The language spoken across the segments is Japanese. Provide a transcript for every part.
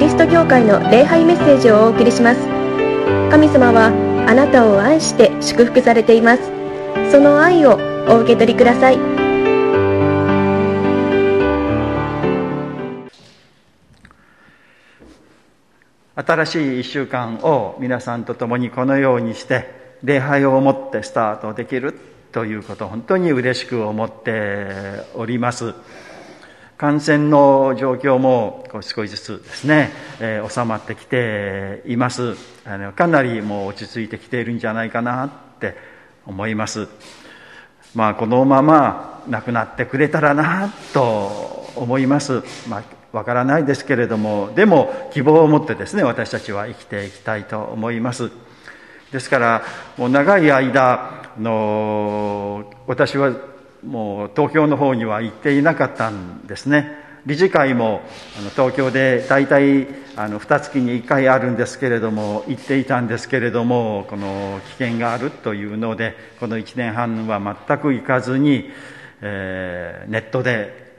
リスト教会の礼拝メッセージをお送りします。神様はあなたを愛して祝福されています。その愛をお受け取りください。新しい1週間を皆さんと共にこのようにして礼拝をもってスタートできるということ本当に嬉しく思っております。感染の状況も少しずつですね、えー、収まってきています。あのかなりもう落ち着いてきているんじゃないかなって思います。まあこのまま亡くなってくれたらなと思います、まあわからないですけれどもでも希望を持ってですね私たちは生きていきたいと思います。ですからもう長い間の私はもう東京の方には行っていなかったんですね。理事会もあの東京で大体あの2月に1回あるんですけれども行っていたんですけれどもこの危険があるというのでこの1年半は全く行かずに、えー、ネットで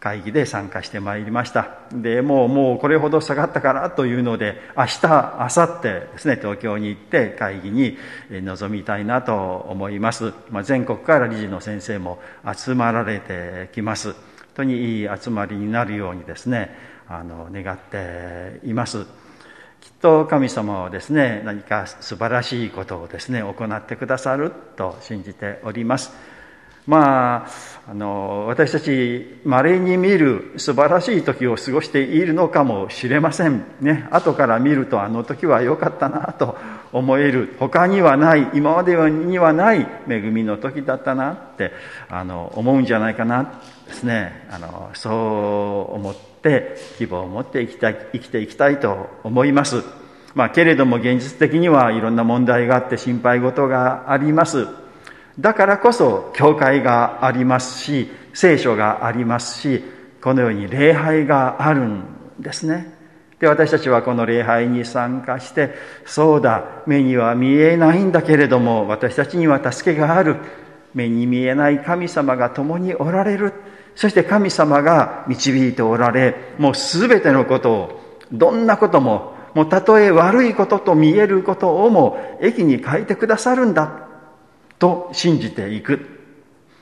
会議で参加してまいりました。でもうもうこれほど下がったからというので明日明後日ですね東京に行って会議に臨みたいなと思います、まあ、全国から理事の先生も集まられてきます。本当にいい集まりになるようにですねあの願っています。きっと神様はですね何か素晴らしいことをですね行ってくださると信じております。まあ、あの私たちまれに見る素晴らしい時を過ごしているのかもしれませんね。後から見るとあの時は良かったなと思える他にはない今までにはない恵みの時だったなってあの思うんじゃないかなですね。あのそう思って希望を持って生きた生きていきたいと思います。まあけれども現実的にはいろんな問題があって心配事があります。だからこそ教会がありますし聖書がありますしこのように礼拝があるんですね。で私たちはこの礼拝に参加してそうだ目には見えないんだけれども私たちには助けがある。目に見えない神様が共におられる。そして神様が導いておられもう全てのことをどんなことももうたとえ悪いことと見えることをも駅に変えてくださるんだ。と信じていく。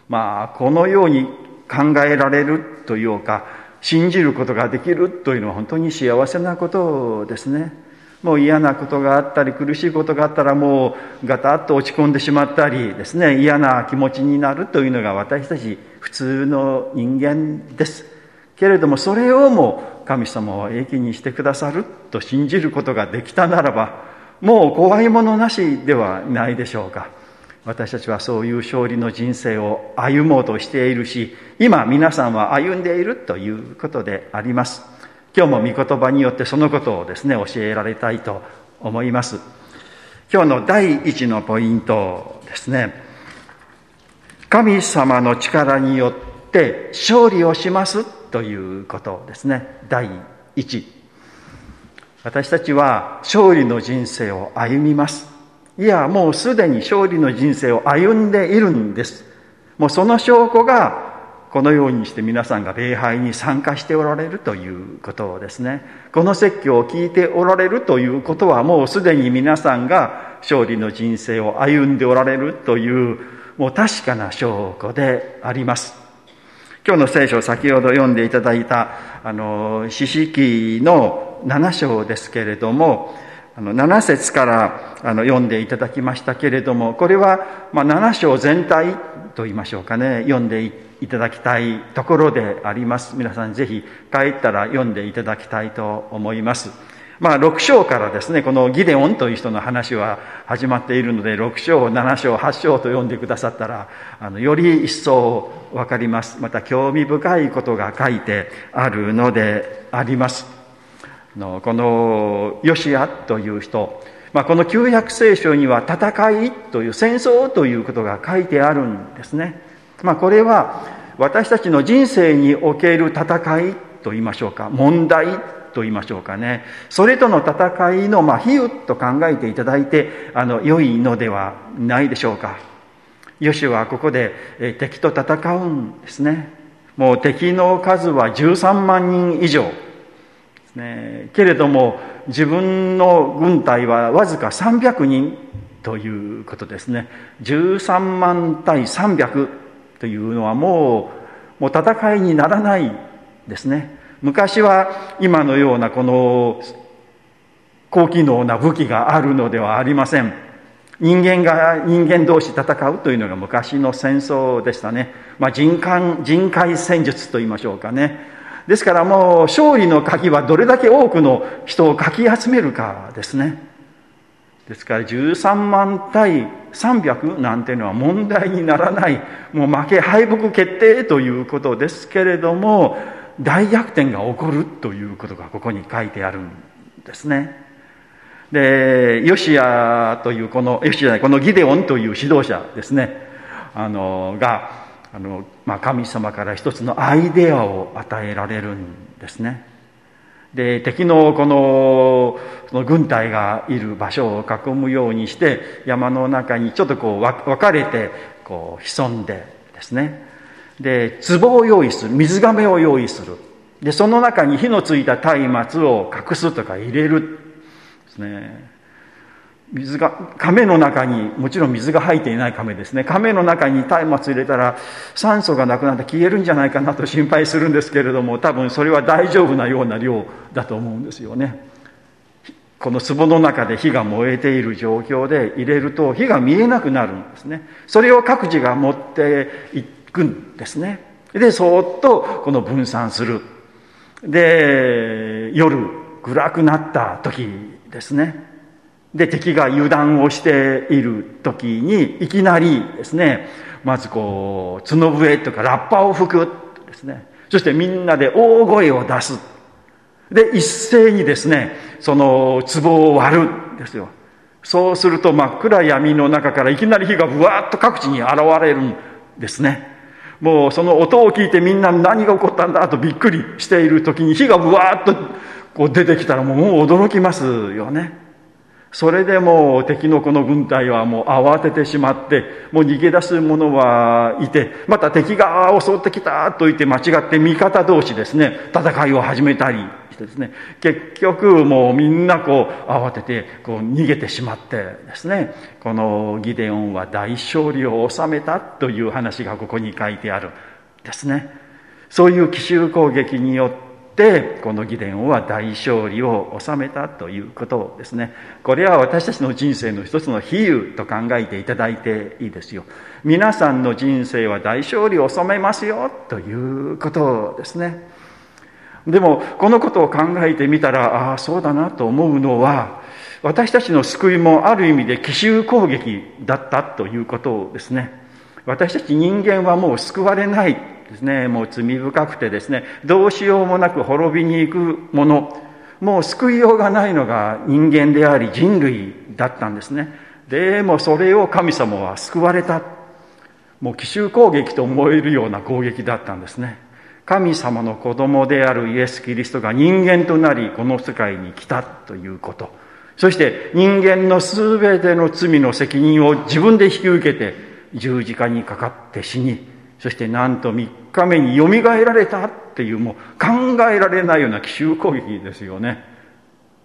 まあ、このように考えられるというか、信じることができるというのは本当に幸せなことですね。もう嫌なことがあったり苦しいことがあったらもうガタッと落ち込んでしまったりですね嫌な気持ちになるというのが私たち普通の人間ですけれどもそれをも神様は益にしてくださると信じることができたならばもう怖いものなしではないでしょうか私たちはそういう勝利の人生を歩もうとしているし今皆さんは歩んでいるということであります。今日も御言葉によってそのことをですね教えられたいと思います。今日の第一のポイントですね。神様の力によって勝利をしますということですね。第一。私たちは勝利の人生を歩みます。いや、もうすでに勝利の人生を歩んでいるんです。もうその証拠が、このようにして皆さんが礼拝に参加しておられるということですね。この説教を聞いておられるということは、もうすでに皆さんが勝利の人生を歩んでおられるという、もう確かな証拠であります。今日の聖書、先ほど読んでいただいた、あの、四式の7章ですけれども、あの7節からあの読んでいただきましたけれどもこれはまあ7章全体と言いましょうかね。読んでいただきたいところであります。皆さんぜひ帰ったら読んでいただきたいと思います。まあ6章からですねこのギデオンという人の話は始まっているので6章7章8章と読んでくださったらあのより一層分かります。また興味深いことが書いてあるのであります。のこのヨシアという人、まあ、この旧約聖書には戦いという戦争ということが書いてあるんですね。まあ、これは私たちの人生における戦いと言いましょうか問題と言いましょうかねそれとの戦いの、まあ、比喩と考えていただいてあの良いのではないでしょうか。ヨシはここで敵と戦うんですね。もう敵の数は13万人以上。ね、けれども自分の軍隊はわずか300人ということですね。13万対300というのはもうもう戦いにならないですね。昔は今のようなこの高機能な武器があるのではありません。人間が人間同士戦うというのが昔の戦争でしたね、まあ、人間人海戦術と言いましょうかね。ですからもう勝利の鍵はどれだけ多くの人をかき集めるかですね。ですから13万対300なんていうのは問題にならないもう負け敗北決定ということですけれども大逆転が起こるということがここに書いてあるんですね。でヨシアというこのヨシアじゃないこのギデオンという指導者ですね。あのがあの、まあ、神様から一つのアイデアを与えられるんですね。で敵のこのその軍隊がいる場所を囲むようにして山の中にちょっとこう分かれてこう潜んでですね。で壺を用意する水亀を用意する。でその中に火のついた松明を隠すとか入れるですね。水が亀の中にもちろん水が入っていない亀ですね。亀の中に松明入れたら酸素がなくなって消えるんじゃないかなと心配するんですけれども多分それは大丈夫なような量だと思うんですよね。この壺の中で火が燃えている状況で入れると火が見えなくなるんですね。それを各自が持っていくんですね。でそっとこの分散する。で夜暗くなった時ですね。で、敵が油断をしている時に、いきなりですね、まずこう、角笛とかラッパを吹くですね。そしてみんなで大声を出す。で、一斉にですね、その壺を割るんですよ。そうすると真っ暗闇の中からいきなり火がぶわっと各地に現れるんですね。もうその音を聞いてみんな何が起こったんだとびっくりしている時に火がぶわっとこう出てきたらもう驚きますよね。それでもう敵のこの軍隊はもう慌ててしまってもう逃げ出す者はいてまた敵が襲ってきたと言って間違って味方同士ですね戦いを始めたりしてですね結局もうみんなこう慌ててこう逃げてしまってですねこのギデオンは大勝利を収めたという話がここに書いてあるですね。そういう奇襲攻撃によってってこの義伝は大勝利を収めたということですね。これは私たちの人生の一つの比喩と考えていただいていいですよ。皆さんの人生は大勝利を収めますよということですね。でもこのことを考えてみたらああそうだなと思うのは私たちの救いもある意味で奇襲攻撃だったということですね。私たち人間はもう救われないですね。もう罪深くてですね。どうしようもなく滅びに行くもの。もう救いようがないのが人間であり人類だったんですね。でもそれを神様は救われた。もう奇襲攻撃と思えるような攻撃だったんですね。神様の子供であるイエス・キリストが人間となりこの世界に来たということ。そして人間の全ての罪の責任を自分で引き受けて十字架にかかって死にそしてなんと3日目によみがえられたっていうもう考えられないような奇襲攻撃ですよね。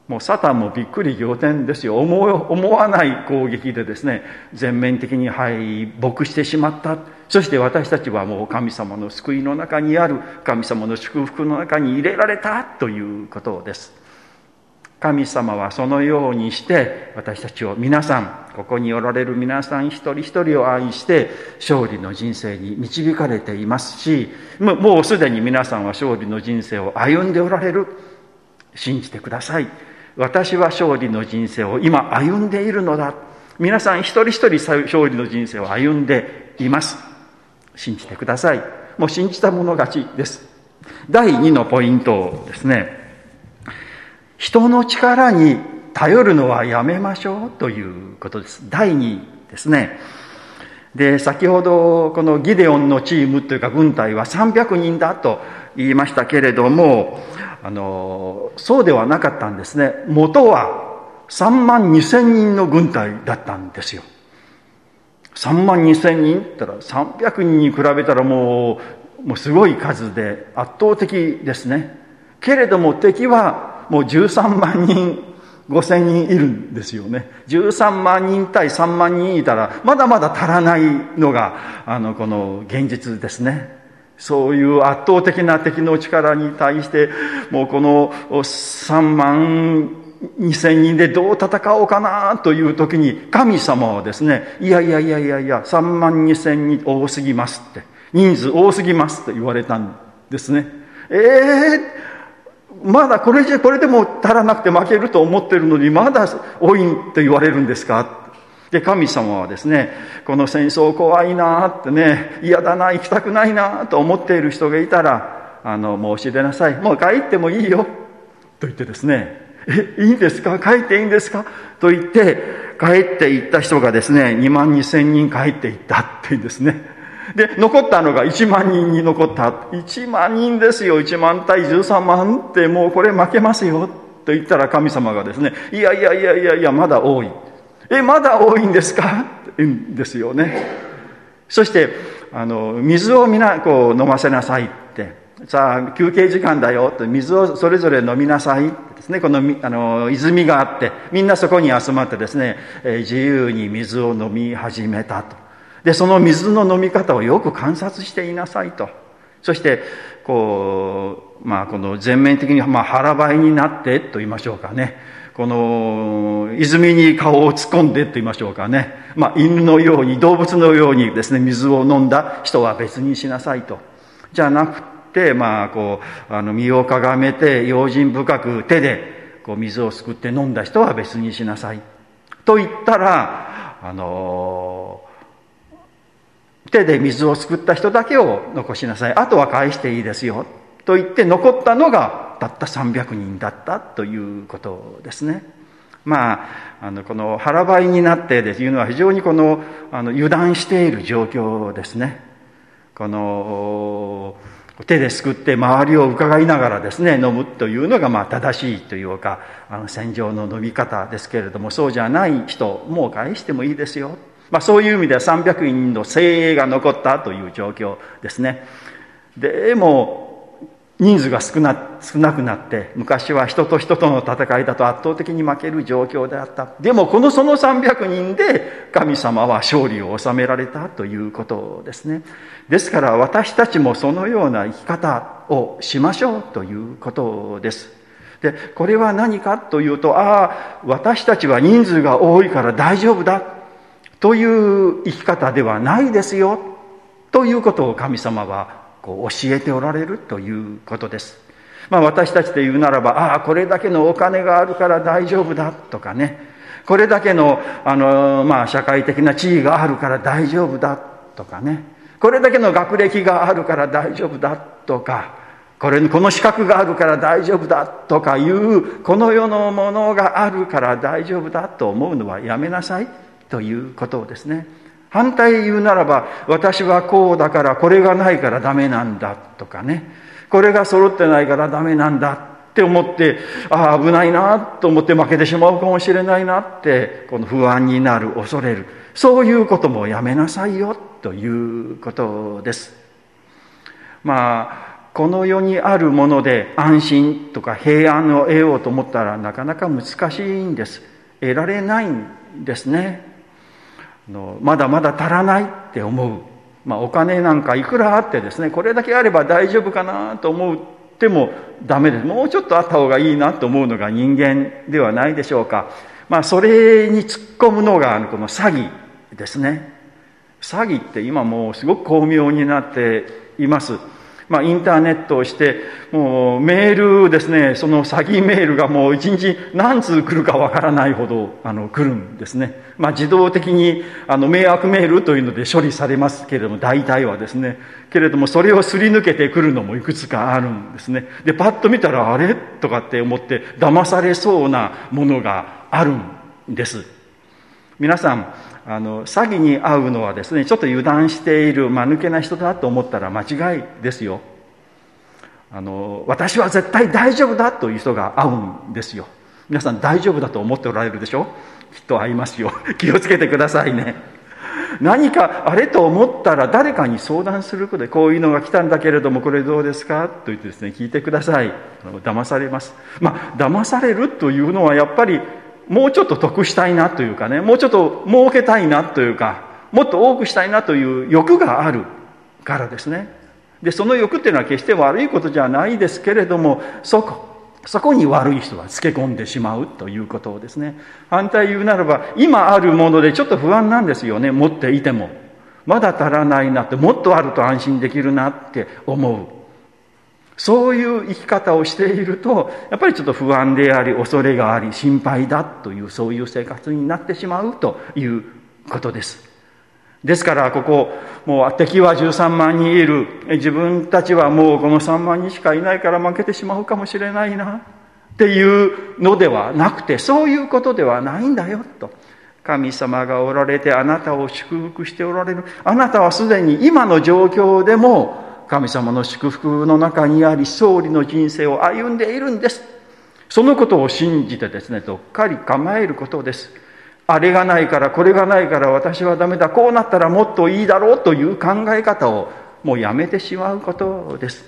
もうサタンもびっくり仰天ですよ。思思わない攻撃でですね全面的に敗北してしまった。そして私たちはもう神様の救いの中にある。神様の祝福の中に入れられたということです。神様はそのようにして私たちを皆さんここにおられる皆さん一人一人を愛して勝利の人生に導かれていますしもうすでに皆さんは勝利の人生を歩んでおられる信じてください。私は勝利の人生を今歩んでいるのだ。皆さん一人一人勝利の人生を歩んでいます。信じてください。もう信じた者勝ちです。第2のポイントですね。人の力に頼るのはやめましょうということです。第2ですね。で、先ほどこのギデオンのチームというか軍隊は300人だと言いましたけれども、あの、そうではなかったんですね。元は3万2千人の軍隊だったんですよ。3万2千人って言ったら300人に比べたらもう、もうすごい数で圧倒的ですね。けれども敵はもう13万人5千人いるんですよね。13万人対3万人いたらまだまだ足らないのがあのこの現実ですね。そういう圧倒的な敵の力に対してもうこの3万2000人でどう戦おうかなという時に神様はですねいやいやいやいやいや3万2000人多すぎますって。人数多すぎますと言われたんですね。ええーまだこれじゃ、これでも足らなくて負けると思ってるのに、まだ多いって言われるんですか？で、神様はですね、この戦争怖いなってね、嫌だな、行きたくないなと思っている人がいたら、あの、申し出なさい。もう帰ってもいいよ。と言ってですね、え、いいんですか？帰っていいんですか？と言って、帰っていった人がですね、2万2千人帰っていったって言うんですね。で、残ったのが1万人に残った。1万人ですよ。1万対13万ってもうこれ負けますよ。と言ったら神様がですね、いやいやいやいやいや、まだ多い。え、まだ多いんですか？って言うんですよね。そして、あの、水をみな、こう飲ませなさいって。さあ、休憩時間だよって、水をそれぞれ飲みなさいですね。この、あの、泉があって、みんなそこに集まってですね、え自由に水を飲み始めたと。で、その水の飲み方をよく観察していなさいと。そして、こう、まあ、この全面的に、まあ、腹ばいになってと言いましょうかね。この、泉に顔を突っ込んでと言いましょうかね。まあ、犬のように、動物のようにですね、水を飲んだ人は別にしなさいと。じゃなくて、まあ、こう、あの、身をかがめて、用心深く手で、こう、水をすくって飲んだ人は別にしなさい。と言ったら、あの手で水をすくった人だけを残しなさい。あとは返していいですよ。と言って残ったのがたった300人だったということですね。まあ、あの、この腹ばいになってというのは非常にこの、あの、油断している状況ですね。この、手ですくって周りを伺いながらですね、飲むというのがまあ正しいというか、あの、戦場の飲み方ですけれども、そうじゃない人、もう返してもいいですよ。まあ、そういう意味では300人の精鋭が残ったという状況ですね。でも、人数が少な少なくなって、昔は人と人との戦いだと圧倒的に負ける状況であった。でも、このその300人で神様は勝利を収められたということですね。ですから私たちもそのような生き方をしましょうということです。で、これは何かというと、ああ、私たちは人数が多いから大丈夫だという生き方ではないですよということを神様はこう教えておられるということです。まあ私たちで言うならば、ああ、これだけのお金があるから大丈夫だとかね、これだけの、あの、まあ社会的な地位があるから大丈夫だとかね、これだけの学歴があるから大丈夫だとか、これ、この資格があるから大丈夫だとかいう、この世のものがあるから大丈夫だと思うのはやめなさい。ということをですね。反対言うならば私はこうだからこれがないからダメなんだとかね。これが揃ってないからダメなんだって思ってああ危ないなと思って負けてしまうかもしれないなってこの不安になる恐れる。そういうこともやめなさいよということです。まあこの世にあるもので安心とか平安を得ようと思ったらなかなか難しいんです。得られないんですね。のまだまだ足らないって思う、まあ、お金なんかいくらあってですねこれだけあれば大丈夫かなと思ってもダメです。もうちょっとあった方がいいなと思うのが人間ではないでしょうか。まあそれに突っ込むのがこの詐欺ですね。詐欺って今もうすごく巧妙になっています。まあ、インターネットをして、もうメールですね、その詐欺メールがもう一日何通来るかわからないほどあの来るんですね。まあ、自動的にあの迷惑メールというので処理されますけれども、大体はですね。けれども、それをすり抜けてくるのもいくつかあるんですね。で、パッと見たら、あれ？とかって思って、騙されそうなものがあるんです。皆さん、あの詐欺に遭うのはですねちょっと油断している間抜けな人だと思ったら間違いですよ。あの私は絶対大丈夫だという人が会うんですよ。皆さん大丈夫だと思っておられるでしょ？きっと会いますよ。気をつけてくださいね。何かあれと思ったら誰かに相談することで、こういうのが来たんだけれども、これどうですか？と言ってですね、聞いてください。騙されます。まあ、騙されるというのはやっぱり、もうちょっと得したいなというかね、もうちょっと儲けたいなというか、もっと多くしたいなという欲があるからですね。で、その欲っていうのは決して悪いことじゃないですけれども、そこ、そこに悪い人がつけ込んでしまうということをですね。反対言うならば、今あるものでちょっと不安なんですよね、持っていても。まだ足らないなって、もっとあると安心できるなって思う。そういう生き方をしていると、やっぱりちょっと不安であり、恐れがあり、心配だという、そういう生活になってしまうということです。ですから、ここ、もう敵は13万人いる。自分たちはもうこの3万人しかいないから負けてしまうかもしれないな。っていうのではなくて、そういうことではないんだよ、と。神様がおられてあなたを祝福しておられる。あなたはすでに今の状況でも神様の祝福の中にあり、勝利の人生を歩んでいるんです。そのことを信じてですね、どっかり構えることです。あれがないからこれがないから私はダメだこうなったらもっといいだろうという考え方をもうやめてしまうことです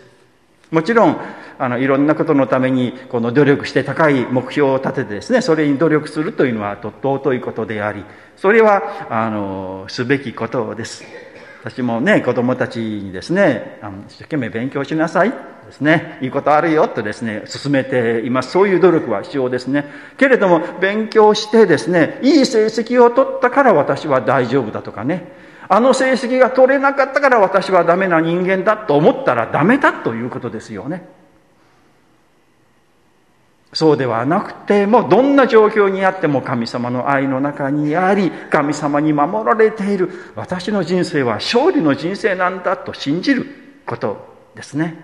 もちろんあのいろんなことのためにこの努力して高い目標を立ててですねそれに努力するというのはと尊いことでありそれはあのすべきことです私もね子供たちにですねあの一生懸命勉強しなさいですね、いいことあるよとですね、進めています。そういう努力は必要ですね。けれども、勉強してですね、いい成績を取ったから私は大丈夫だとかね、あの成績が取れなかったから私はダメな人間だと思ったらダメだということですよね。そうではなくても、どんな状況にあっても神様の愛の中にあり、神様に守られている、私の人生は勝利の人生なんだと信じることですね。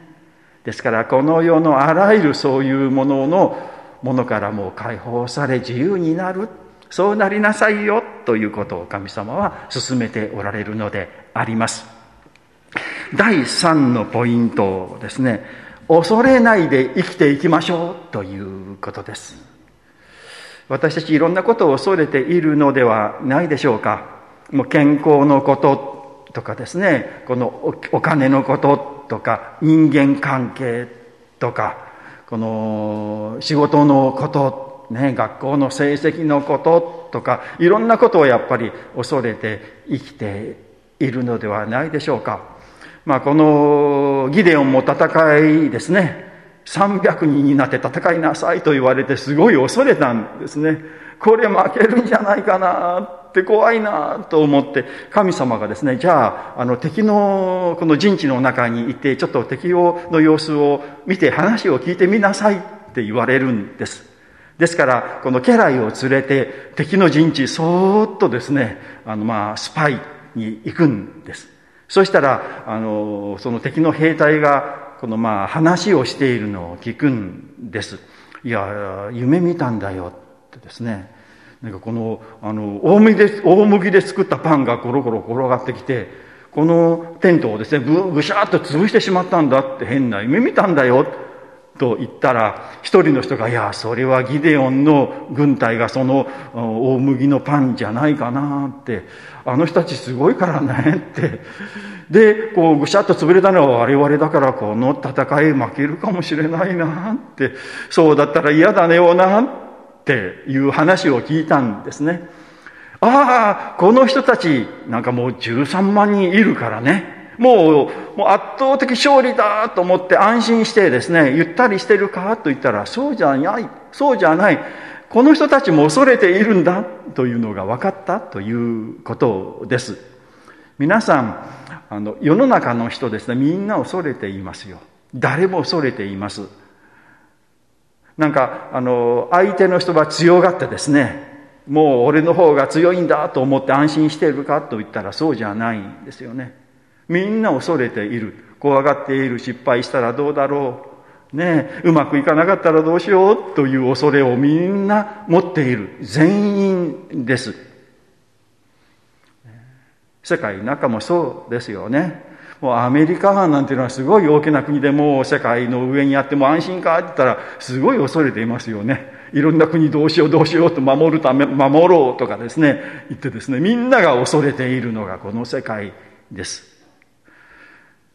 ですからこの世のあらゆるそういうもののものからも解放され自由になる。そうなりなさいよということを神様は進めておられるのであります。第3のポイントですね。恐れないで生きていきましょうということです。私たちいろんなことを恐れているのではないでしょうか。もう健康のこととかですね。このお金のこととか人間関係とかこの仕事のことね学校の成績のこととかいろんなことをやっぱり恐れて生きているのではないでしょうか。まあこのギデオンも戦いですね。300人になって戦いなさいと言われてすごい恐れたんですね。これ負けるんじゃないかなって怖いなと思って、神様がですね、じゃあ、あの敵のこの陣地の中にいて、ちょっと敵をの様子を見て話を聞いてみなさいって言われるんです。ですから、この家来を連れて敵の陣地、そーっとですね、あのまあ、スパイに行くんです。そしたら、あの、その敵の兵隊が、このまあ、話をしているのを聞くんです。いや、夢見たんだよってですね。なんかこの、あの、大麦で、大麦で作ったパンがゴロゴロ転がってきて、このテントをですね、ぐ、ぐしゃーっと潰してしまったんだって変な夢見たんだよ。と言ったら、一人の人が、いや、それはギデオンの軍隊がその大麦のパンじゃないかなって、あの人たちすごいからねって。で、こう、ぐしゃっと潰れたのは我々だから、この戦い負けるかもしれないなって、そうだったら嫌だねよなって。いう話を聞いたんですね。ああ、この人たち、なんかもう13万人いるからね。もう、もう圧倒的勝利だと思って安心してですね、ゆったりしてるかと言ったら、そうじゃない、そうじゃない。この人たちも恐れているんだというのが分かったということです。皆さん、あの、世の中の人ですね、みんな恐れていますよ。誰も恐れています。なんか、あの、相手の人は強がってですね、もう俺の方が強いんだと思って安心しているかと言ったらそうじゃないんですよね。みんな恐れている。怖がっている。失敗したらどうだろう。ねえうまくいかなかったらどうしようという恐れをみんな持っている。全員です。世界中もそうですよね。もうアメリカなんていうのはすごい大きな国でもう世界の上にあっても安心かって言ったらすごい恐れていますよね。いろんな国どうしようどうしようと守るため、守ろうとかですね、言ってですね、みんなが恐れているのがこの世界です。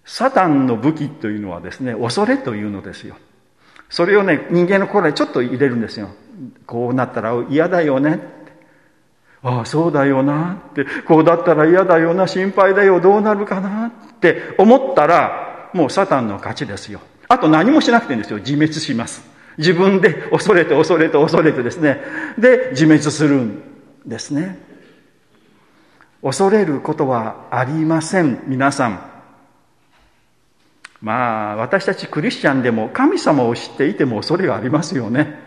サタンの武器というのはですね、恐れというのですよ。それをね、人間の心にちょっと入れるんですよ。こうなったら嫌だよね。ああ、そうだよなって、こうだったら嫌だよな、心配だよ、どうなるかなって思ったら、もうサタンの勝ちですよ。あと何もしなくていいんですよ。自滅します。自分で恐れて恐れて恐れてですね。で、自滅するんですね。恐れることはありません、皆さん。まあ、私たちクリスチャンでも神様を知っていても恐れがありますよね。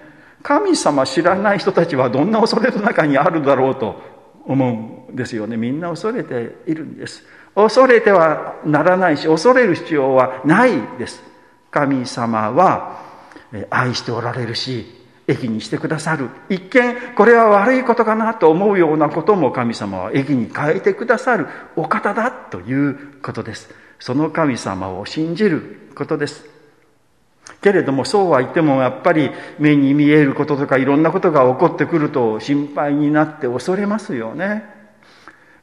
神様知らない人たちはどんな恐れの中にあるだろうと思うんですよね。みんな恐れているんです。恐れてはならないし、恐れる必要はないです。神様は愛しておられるし、益にしてくださる。一見、これは悪いことかなと思うようなことも神様は益に変えてくださるお方だということです。その神様を信じることです。けれどもそうは言ってもやっぱり目に見えることとかいろんなことが起こってくると心配になって恐れますよね。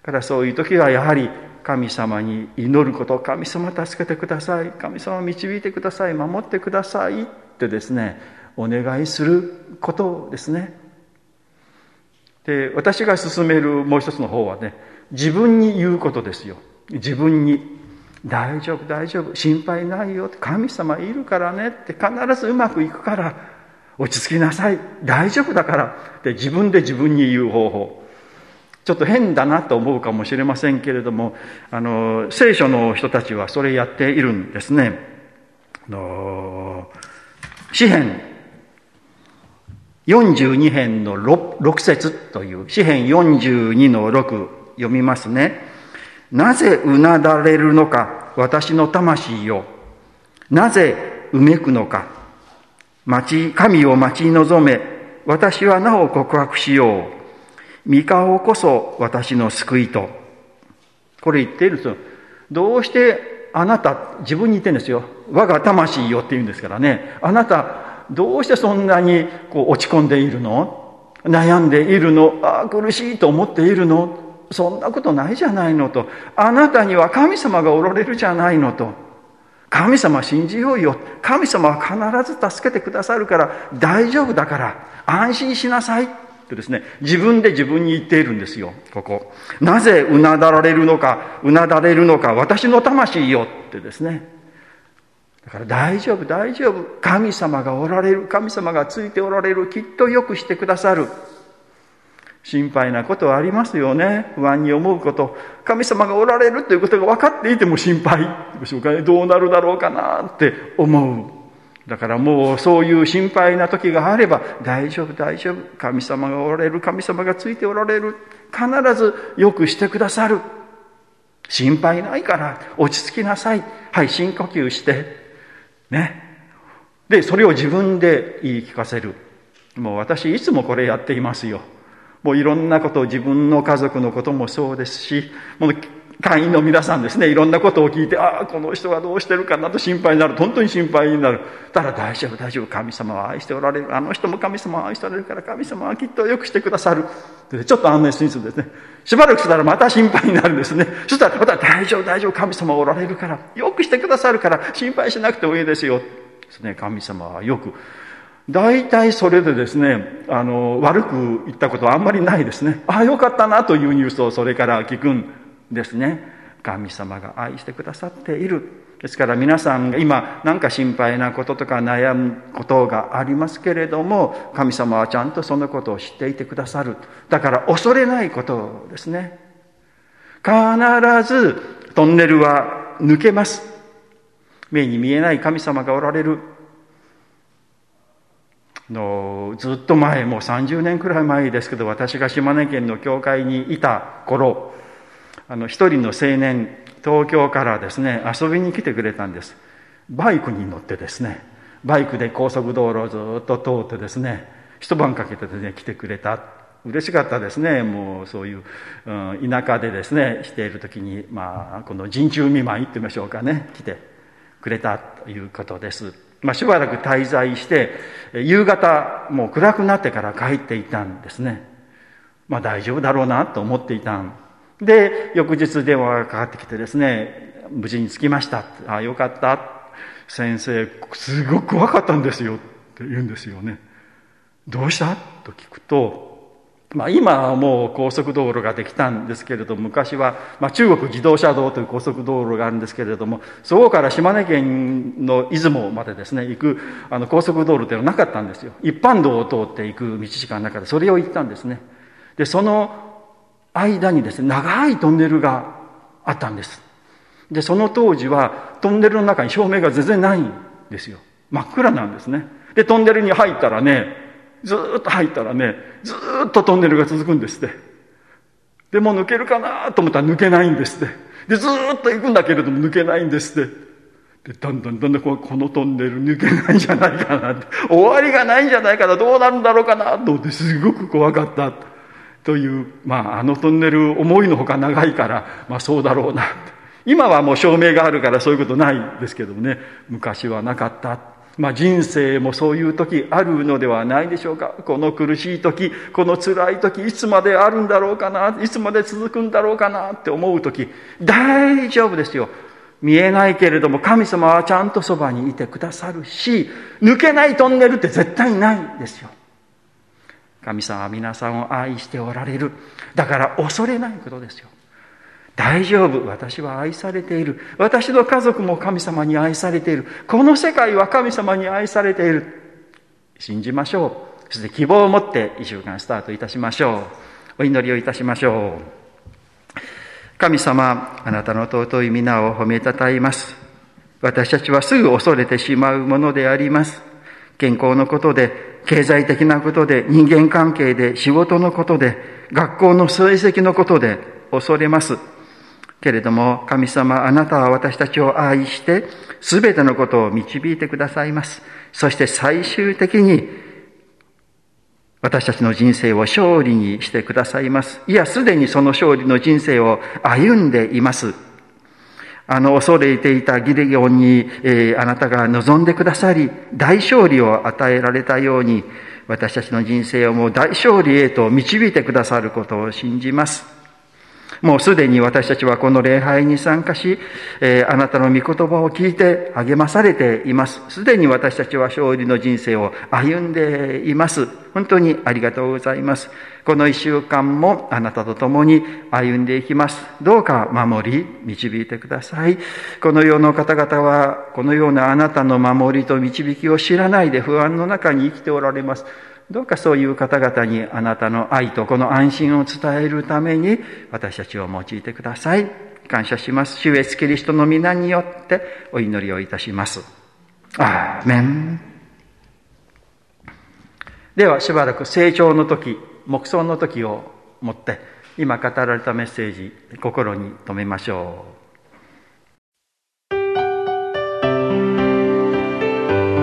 だからそういう時はやはり神様に祈ること神様助けてください神様導いてください守ってくださいってですねお願いすることですね。で私が進めるもう一つの方はね自分に言うことですよ。自分に大丈夫大丈夫心配ないよ。神様いるからねって必ずうまくいくから。落ち着きなさい。大丈夫だから。って自分で自分に言う方法。ちょっと変だなと思うかもしれませんけれどもあの聖書の人たちはそれやっているんですね。あの詩編42編の 6, 6節という詩編42の6読みますね。なぜうなだれるのか、私の魂よ。なぜうめくのか。待ち、神を待ち望め、私はなお告白しよう。御顔こそ私の救いと。これ言っていると、どうしてあなた、自分に言ってるんですよ。我が魂よって言うんですからね。あなた、どうしてそんなにこう落ち込んでいるの？悩んでいるの？ああ、苦しいと思っているの？そんなことないじゃないのと。あなたには神様がおられるじゃないのと。神様信じようよ。神様は必ず助けてくださるから大丈夫だから安心しなさい。とですね、自分で自分に言っているんですよ、ここ。なぜうなだられるのか、うなだれるのか、私の魂よってですね。だから大丈夫、大丈夫。神様がおられる、神様がついておられる、きっとよくしてくださる。心配なことはありますよね。不安に思うこと。神様がおられるということが分かっていても心配。どうなるだろうかなって思う。だからもうそういう心配な時があれば、大丈夫、大丈夫。神様がおられる。神様がついておられる。必ずよくしてくださる。心配ないから落ち着きなさい。はい、深呼吸して。ね。で、それを自分で言い聞かせる。もう私いつもこれやっていますよ。もういろんなことを自分の家族のこともそうですし、もう会員の皆さんですね、いろんなことを聞いて、ああ、この人はどうしてるかなと心配になる。本当に心配になる。ただ大丈夫、大丈夫。神様は愛しておられる。あの人も神様は愛しておられるから、神様はきっとよくしてくださる。ちょっと安寧するんですね。しばらくしたらまた心配になるんですね。そしたらまた大丈夫、大丈夫。神様はおられるから、よくしてくださるから、心配しなくてもいいですよ。ですね、神様はよく大体それでですね、あの、悪く言ったことはあんまりないですね。ああ、よかったなというニュースをそれから聞くんですね。神様が愛してくださっている。ですから皆さんが今何か心配なこととか悩むことがありますけれども、神様はちゃんとそのことを知っていてくださる。だから恐れないことですね。必ずトンネルは抜けます。目に見えない神様がおられる。のずっと前もう30年くらい前ですけど私が島根県の教会にいた頃あの一人の青年東京からですね遊びに来てくれたんです。バイクに乗ってですねバイクで高速道路をずっと通ってですね一晩かけてですね来てくれた。嬉しかったですね。もうそういう、うん、田舎でですねしている時にまあこの陣中見舞いって言いましょうかね来てくれたということです。まあ、しばらく滞在して夕方もう暗くなってから帰っていたんですね。まあ大丈夫だろうなと思っていたん。で翌日電話がかかってきてですね無事に着きました。ああよかった。先生すごく怖かったんですよ。って言うんですよね。どうした？と聞くとまあ、今はもう高速道路ができたんですけれども昔は、まあ、中国自動車道という高速道路があるんですけれどもそこから島根県の出雲までですね行くあの高速道路というのはなかったんですよ。一般道を通って行く道しかなかったそれを行ったんですね。でその間にですね長いトンネルがあったんです。でその当時はトンネルの中に照明が全然ないんですよ。真っ暗なんですね。でトンネルに入ったらねずっと入ったらね、ずっとトンネルが続くんですって。でも抜けるかなと思ったら抜けないんですって。で、ずっと行くんだけれども抜けないんですって。で、だんだんだんだんこのトンネル抜けないんじゃないかなって。終わりがないんじゃないかな。どうなるんだろうかなと思ってすごく怖かった。という、まあ、あのトンネル思いのほか長いから、まあそうだろうな。今はもう照明があるからそういうことないですけどもね、昔はなかった。まあ、人生もそういう時あるのではないでしょうか。この苦しい時この辛い時いつまであるんだろうかないつまで続くんだろうかなって思う時大丈夫ですよ。見えないけれども神様はちゃんとそばにいてくださるし抜けないトンネルって絶対ないですよ。神様は皆さんを愛しておられる。だから恐れないことですよ。大丈夫。私は愛されている。私の家族も神様に愛されている。この世界は神様に愛されている。信じましょう。そして希望を持って一週間スタートいたしましょう。お祈りをいたしましょう。神様、あなたの尊い皆を褒めたたえます。私たちはすぐ恐れてしまうものであります。健康のことで、経済的なことで、人間関係で、仕事のことで、学校の成績のことで恐れます。けれども、神様、あなたは私たちを愛して、すべてのことを導いてくださいます。そして最終的に、私たちの人生を勝利にしてくださいます。いや、すでにその勝利の人生を歩んでいます。あの、恐れていたギデオンに、えー、あなたが望んでくださり、大勝利を与えられたように、私たちの人生をもう大勝利へと導いてくださることを信じます。もうすでに私たちはこの礼拝に参加し、えー、あなたの御言葉を聞いて励まされています。すでに私たちは勝利の人生を歩んでいます。本当にありがとうございます。この一週間もあなたと共に歩んでいきます。どうか守り、導いてください。この世の方々は、このようなあなたの守りと導きを知らないで不安の中に生きておられます。どうかそういう方々にあなたの愛とこの安心を伝えるために私たちを用いてください。感謝します。主イエスキリストの皆によってお祈りをいたします。アーメン。ではしばらく成長の時、黙想の時をもって今語られたメッセージ心に留めましょう。